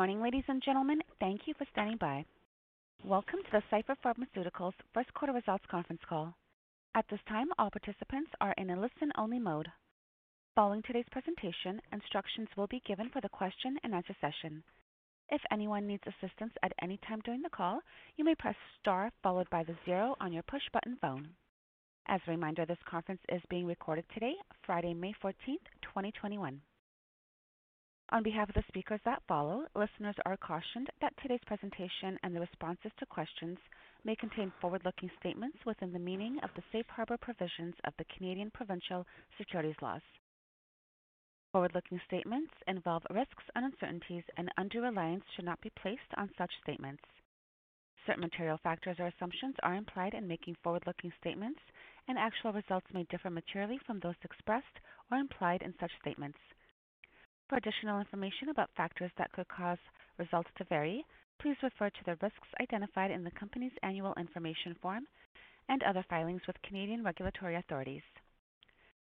Morning, ladies and gentlemen. Thank you for standing by. Welcome to the Cipher Pharmaceuticals first quarter results conference call. At this time, all participants are in a listen-only mode. Following today's presentation, instructions will be given for the question-and-answer session. If anyone needs assistance at any time during the call, you may press star followed by the zero on your push-button phone. As a reminder, this conference is being recorded today, Friday, May 14th, 2021. On behalf of the speakers that follow, listeners are cautioned that today's presentation and the responses to questions may contain forward-looking statements within the meaning of the safe harbor provisions of the Canadian provincial securities laws. Forward-looking statements involve risks and uncertainties, and undue reliance should not be placed on such statements. Certain material factors or assumptions are implied in making forward-looking statements, and actual results may differ materially from those expressed or implied in such statements. For additional information about factors that could cause results to vary, please refer to the risks identified in the company's annual information form and other filings with Canadian regulatory authorities.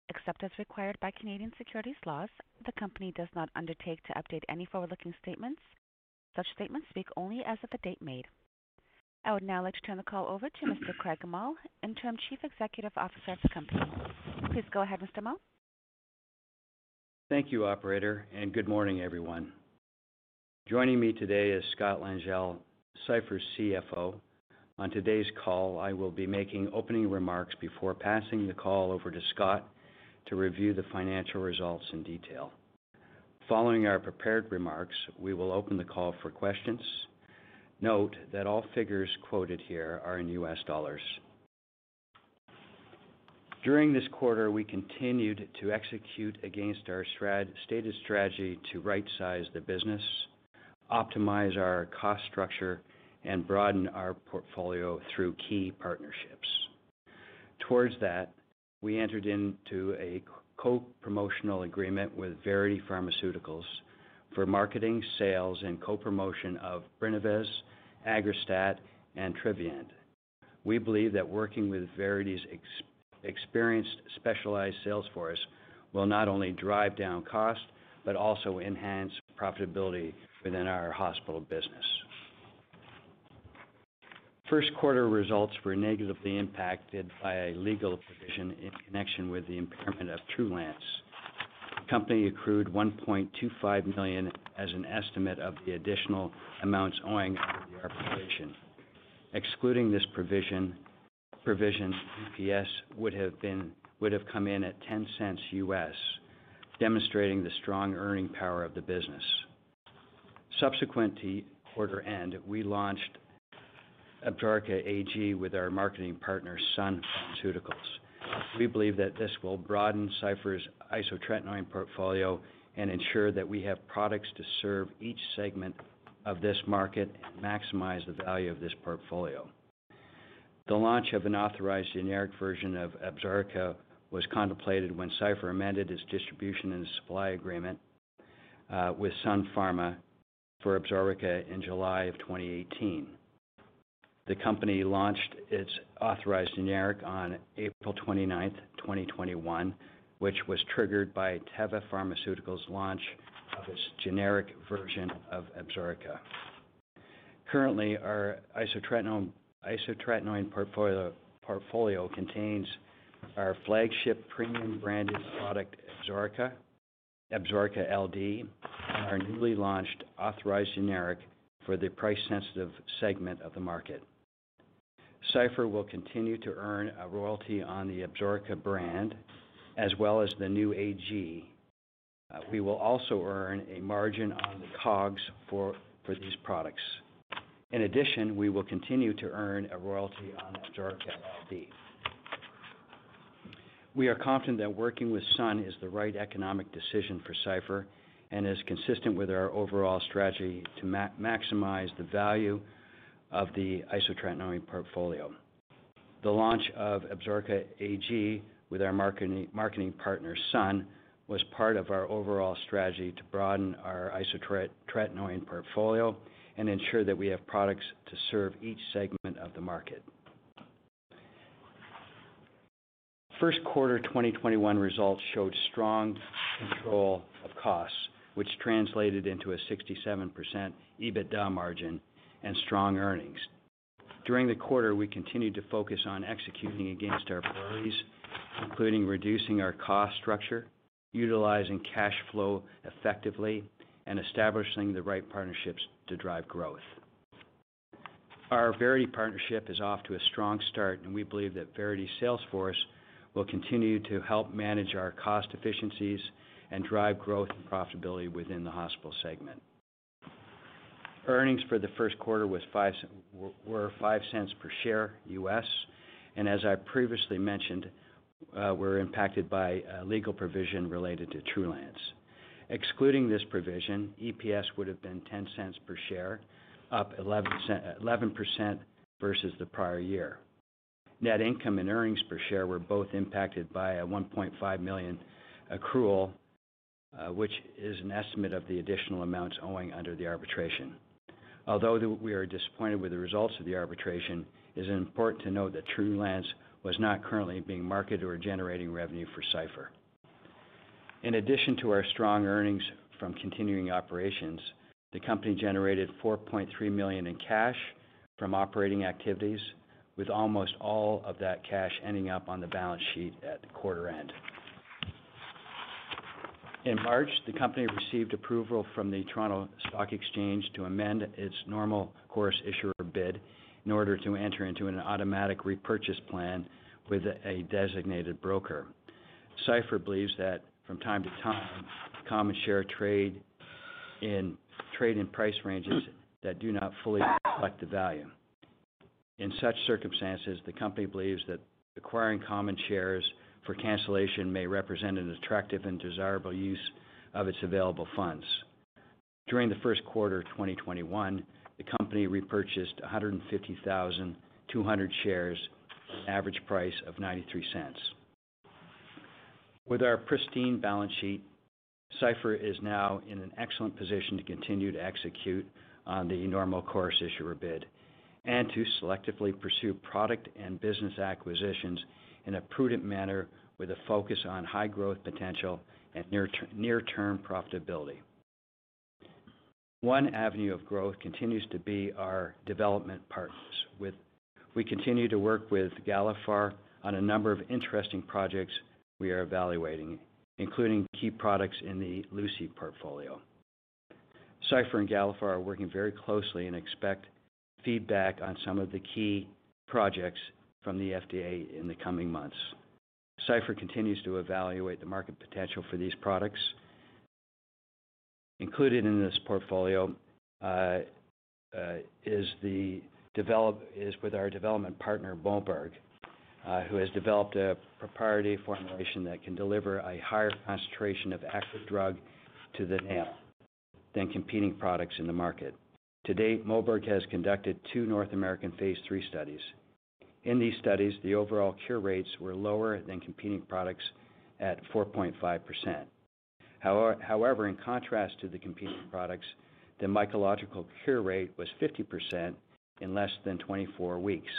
Except as required by Canadian securities laws, the company does not undertake to update any forward-looking statements. Such statements speak only as of the date made. I would now like to turn the call over to Mr. Craig Mull, Interim Chief Executive Officer of the company. Please go ahead, Mr. Mull. Thank you, operator, and good morning, everyone. Joining me today is Scott Langille, Cipher's CFO. On today's call, I will be making opening remarks before passing the call over to Scott to review the financial results in detail. Following our prepared remarks, we will open the call for questions. Note that all figures quoted here are in US dollars. During this quarter, we continued to execute against our stated strategy to right-size the business, optimize our cost structure, and broaden our portfolio through key partnerships. Towards that, we entered into a co-promotional agreement with Verity Pharmaceuticals for marketing, sales, and co-promotion of Brinavess, Aggrastat, and Trevyent. We believe that working with Verity's experienced specialized sales force will not only drive down cost, but also enhance profitability within our hospital business. First quarter results were negatively impacted by a legal provision in connection with the impairment of Trulance. The company accrued 1.25 million as an estimate of the additional amounts owing under the arbitration. Excluding this provision, EPS would have been would have come in at $0.10, U.S., demonstrating the strong earning power of the business. Subsequent to quarter end, we launched Absorica AG with our marketing partner, Sun Pharmaceuticals. We believe that this will broaden Cipher's isotretinoin portfolio and ensure that we have products to serve each segment of this market and maximize the value of this portfolio. The launch of an authorized generic version of Absorica was contemplated when Cipher amended its distribution and supply agreement uh, with Sun Pharma for Absorica in July of 2018. The company launched its authorized generic on April 29th, 2021, which was triggered by Teva Pharmaceuticals' launch of its generic version of Absorica. Currently, our isotretinoin portfolio contains our flagship premium branded product, Absorica LD, and our newly launched authorized generic for the price-sensitive segment of the market. Cipher will continue to earn a royalty on the Absorica brand as well as the new AG. Uh, we will also earn a margin on the COGS for these products. In addition, we will continue to earn a royalty on Absorica LD. We are confident that working with Sun is the right economic decision for Cipher and is consistent with our overall strategy to maximize the value of the isotretinoin portfolio. The launch of Absorica AG with our marketing partner, Sun, was part of our overall strategy to broaden our isotretinoin portfolio and ensure that we have products to serve each segment of the market. First quarter 2021 results showed strong control of costs, which translated into a 67% EBITDA margin and strong earnings. During the quarter, we continued to focus on executing against our priorities, including reducing our cost structure, utilizing cash flow effectively, and establishing the right partnerships to drive growth. Our Verity partnership is off to a strong start, and we believe that Verity's sales force will continue to help manage our cost efficiencies and drive growth and profitability within the hospital segment. Earnings for the first quarter were $0.05 per share U.S., and as I previously mentioned, uh, were impacted by a legal provision related to Trulance. Excluding this provision, EPS would have been $0.10 per share, up 11% versus the prior year. Net income and earnings per share were both impacted by a 1.5 million accrual, uh, which is an estimate of the additional amounts owing under the arbitration. Although we are disappointed with the results of the arbitration, it is important to note that Trulance was not currently being marketed or generating revenue for Cipher. In addition to our strong earnings from continuing operations, the company generated 4.3 million in cash from operating activities, with almost all of that cash ending up on the balance sheet at the quarter end. In March, the company received approval from the Toronto Stock Exchange to amend its normal course issuer bid in order to enter into an automatic repurchase plan with a designated broker. Cipher believes that from time to time, common share trade in trade in price ranges that do not fully reflect the value. In such circumstances, the company believes that acquiring common shares for cancellation may represent an attractive and desirable use of its available funds. During the first quarter of 2021, the company repurchased 150,200 shares at an average price of $0.93. With our pristine balance sheet, Cipher is now in an excellent position to continue to execute on the normal course issuer bid and to selectively pursue product and business acquisitions in a prudent manner with a focus on high growth potential and near-term profitability. One avenue of growth continues to be our development partners. We continue to work with Galephar on a number of interesting projects we are evaluating, including key products in the Lucy portfolio. Cipher and Galephar are working very closely and expect feedback on some of the key projects from the FDA in the coming months. Cipher continues to evaluate the market potential for these products. Included in this portfolio uh, uh, is the develop is with our development partner, Moberg, Uh, who has developed a proprietary formulation that can deliver a higher concentration of active drug to the nail than competing products in the market. To date, Moberg has conducted two North American phase III studies. In these studies, the overall cure rates were lower than competing products at 4.5%. However, in contrast to the competing products, the mycological cure rate was 50% in less than 24 weeks,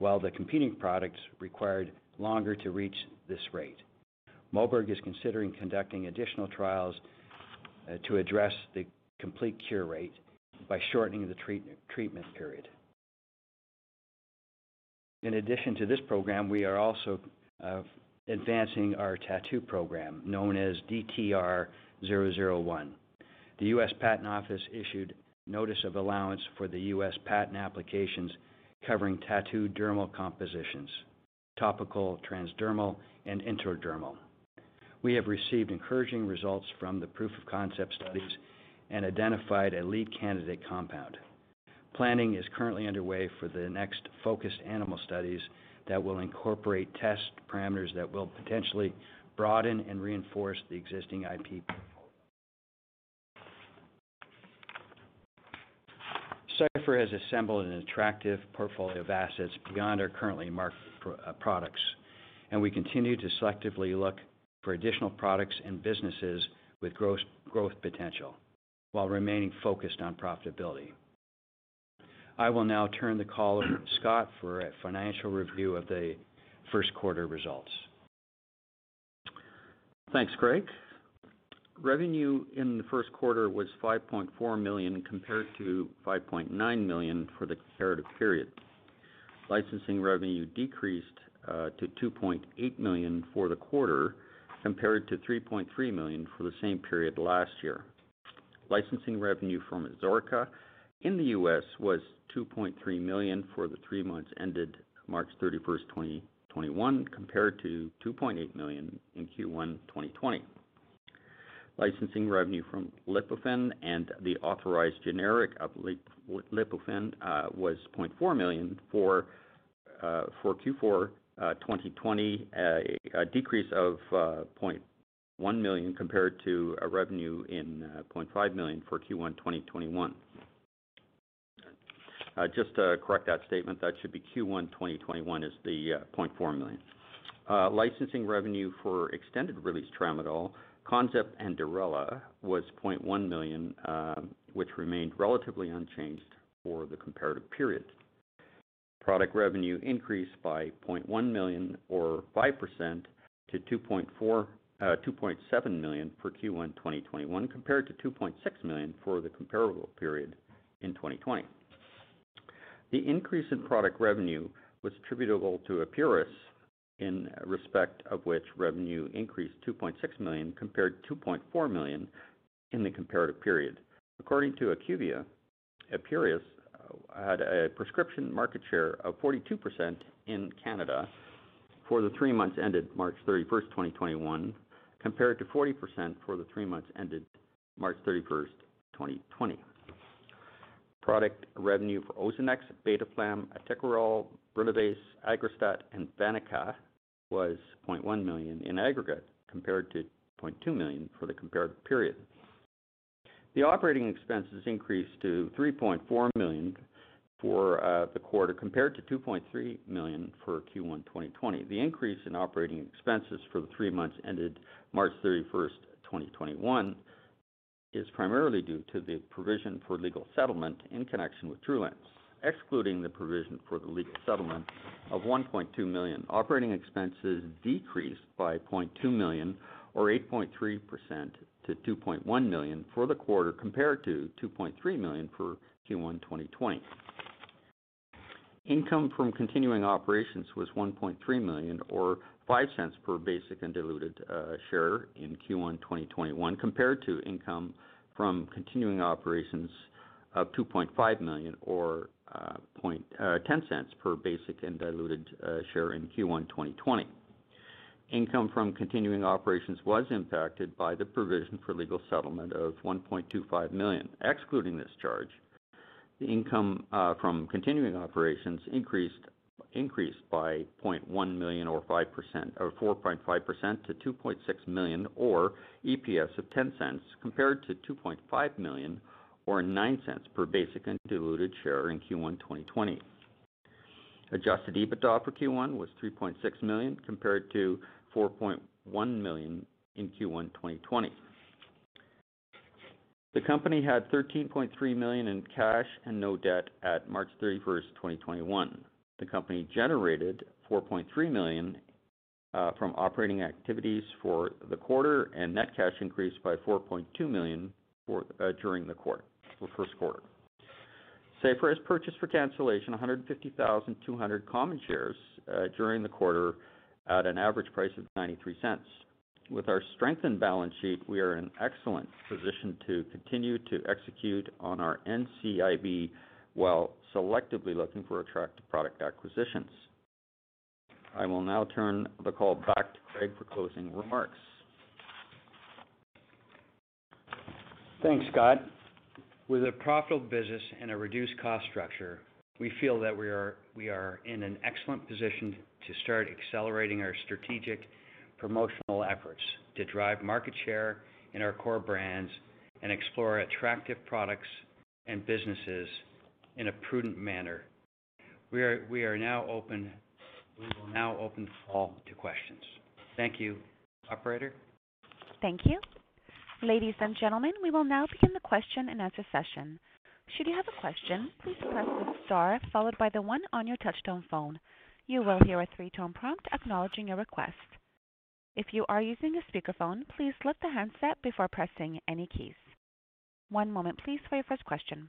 while the competing products required longer to reach this rate. Moberg is considering conducting additional trials uh, to address the complete cure rate by shortening the treatment period. In addition to this program, we are also uh, advancing our tattoo program, known as DTR-001. The U.S. Patent Office issued notice of allowance for the U.S. patent applications covering tattoo dermal compositions, topical, transdermal, and intradermal. We have received encouraging results from the proof of concept studies and identified a lead candidate compound. Planning is currently underway for the next focused animal studies that will incorporate test parameters that will potentially broaden and reinforce the existing IP. Cipher has assembled an attractive portfolio of assets beyond our currently marketed uh, products, and we continue to selectively look for additional products and businesses with growth potential while remaining focused on profitability. I will now turn the call over to Scott for a financial review of the first quarter results. Thanks, Craig. Revenue in the first quarter was 5.4 million compared to 5.9 million for the comparative period. Licensing revenue decreased uh, to 2.8 million for the quarter compared to 3.3 million for the same period last year. Licensing revenue from Absorica in the U.S. was 2.3 million for the three months ended March 31, 2021, compared to 2.8 million in Q1 2020. Licensing revenue from Lipofen and the authorized generic of Lipofen uh, was 0.4 million for uh, Q4 2020, uh, a decrease of 0.1 million compared to a revenue in 0.5 million for Q1 2021. Just to correct that statement, that should be Q1 2021 is the 0.4 million. Licensing revenue for extended-release tramadol, Conzip, and Durela was 0.1 million, um, which remained relatively unchanged for the comparative period. Product revenue increased by 0.1 million or 5% to 2.7 uh, million for Q1 2021 compared to 2.6 million for the comparable period in 2020. The increase in product revenue was attributable to Epuris, in respect of which revenue increased 2.6 million compared to 2.4 million in the comparative period. According to IQVIA, Epuris uh, had a prescription market share of 42% in Canada for the three months ended March 31st, 2021, compared to 40% for the three months ended March 31st, 2020. Product revenue for Ozanex, Beteflam, Actikerall, Brinavess, Aggrastat, and Vaniqa was 0.1 million in aggregate, compared to 0.2 million for the comparative period. The operating expenses increased to 3.4 million for uh, the quarter, compared to 2.3 million for Q1 2020. The increase in operating expenses for the three months ended March 31st, 2021, is primarily due to the provision for legal settlement in connection with Trulance. Excluding the provision for the legal settlement of 1.2 million, operating expenses decreased by 0.2 million or 8.3% to 2.1 million for the quarter, compared to 2.3 million for Q1 2020. Income from continuing operations was 1.3 million or $0.05 per basic and diluted uh, share in Q1 2021, compared to income from continuing operations of 2.5 million or uh, uh, 10 cents per basic and diluted uh, share in Q1 2020. Income from continuing operations was impacted by the provision for legal settlement of 1.25 million. Excluding this charge, the income from continuing operations increased increased by 0.1 million or 5% or 4.5% to 2.6 million or EPS of 10 cents compared to 2.5 million or $0.09 per basic and diluted share in Q1 2020. Adjusted EBITDA for Q1 was 3.6 million, compared to 4.1 million in Q1 2020. The company had 13.3 million in cash and no debt at March 31st, 2021. The company generated 4.3 million uh, from operating activities for the quarter, and net cash increased by 4.2 million uh, during the first quarter. Cipher has purchased for cancellation 150,200 common shares uh, during the quarter at an average price of 0.93. With our strengthened balance sheet, we are in excellent position to continue to execute on our NCIB while selectively looking for attractive product acquisitions. I will now turn the call back to Craig for closing remarks. Thanks, Scott. With a profitable business and a reduced cost structure, we feel that we are in an excellent position to start accelerating our strategic promotional efforts to drive market share in our core brands and explore attractive products and businesses in a prudent manner. We are now open. We will now open the call to questions. Thank you. Operator? Thank you. Ladies and gentlemen, we will now begin the question-and-answer session. Should you have a question, please press the star followed by the one on your touchtone phone. You will hear a three-tone prompt acknowledging your request. If you are using a speakerphone, please lift the handset before pressing any keys. One moment please for your first question.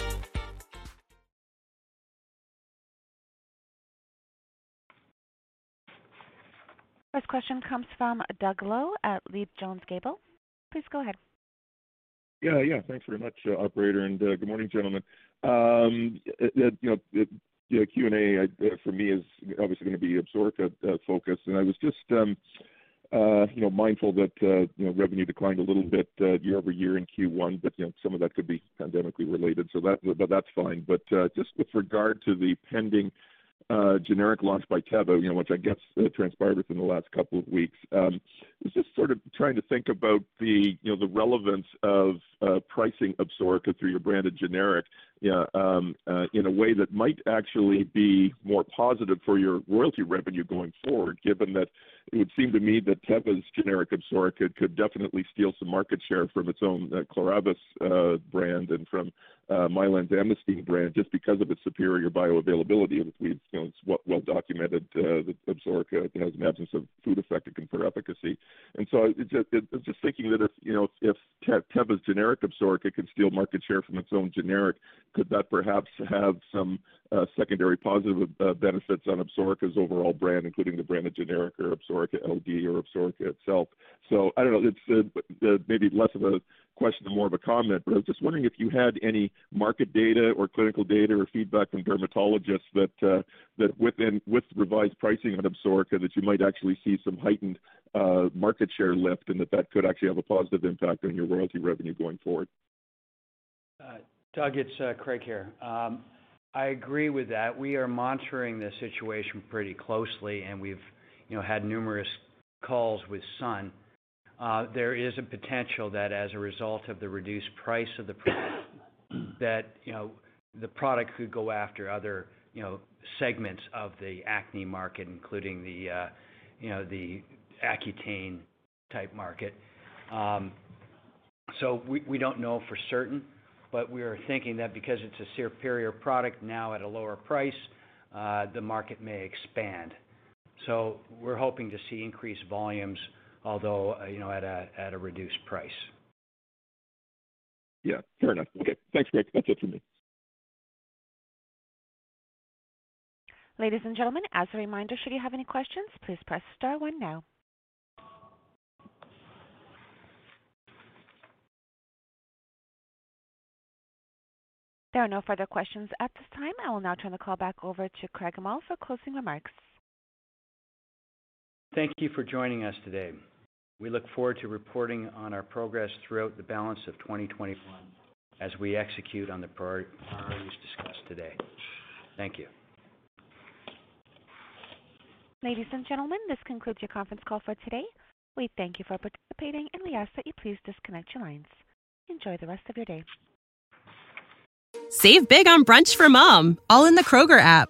First question comes from Doug Loe at Leede Jones Gable. Please go ahead. Yeah, yeah. Thanks very much, uh, operator, and uh, good morning, gentlemen. Um, uh, you know, Q&A for me is obviously gonna be Absorica focused. And I was just um, you know, mindful that you know, revenue declined a little bit year-over-year in Q1, but you know, some of that could be pandemically related, so that's fine. But just with regard to the pending generic launch by Teva, you know, which I guess uh, transpired within the last couple of weeks, I was just sort of trying to think about the you know, the relevance of uh, pricing Absorica through your branded generic Um, uh, in a way that might actually be more positive for your royalty revenue going forward, given that it would seem to me that Teva's generic Absorica could definitely steal some market share from its own uh, Claravis uh, brand and from Mylan's Amnesteem brand just because of its superior bioavailability. You know, it's well documented that Absorica has an absence of food effect can confer efficacy. And so I, it just thinking that if, you know, if Teva's generic Absorica could steal market share from its own generic, could that perhaps have some uh, secondary positive uh, benefits on Absorica's overall brand, including the branded generic or Absorica LD or Absorica itself? So I don't know. It's uh, maybe less of a question more of a comment, but I was just wondering if you had any market data or clinical data or feedback from dermatologists that uh, that within with revised pricing on Absorica, that you might actually see some heightened uh, market share lift and that that could actually have a positive impact on your royalty revenue going forward. Uh, Doug, it's Craig here. Um, I agree with that. We are monitoring the situation pretty closely, and we've, you know, had numerous calls with Sun. Uh, there is a potential that as a result of the reduced price of the product that, you know, the product could go after other, you know, segments of the acne market, including the, uh, you know, the Accutane type market. Um so we we don't know for certain, but we are thinking that because it's a superior product now at a lower price, uh, the market may expand. So we're hoping to see increased volumes, although, uh, you know, at a reduced price. Yeah, fair enough. Okay. Thanks, Craig. That's it for me. Ladies and gentlemen, as a reminder, should you have any questions, please press star one now. There are no further questions at this time. I will now turn the call back over to Craig Mull for closing remarks. Thank you for joining us today. We look forward to reporting on our progress throughout the balance of 2021 as we execute on the priorities discussed today. Thank you. Ladies and gentlemen, this concludes your conference call for today. We thank you for participating, and we ask that you please disconnect your lines. Enjoy the rest of your day. Save big on brunch for mom, all in the Kroger app.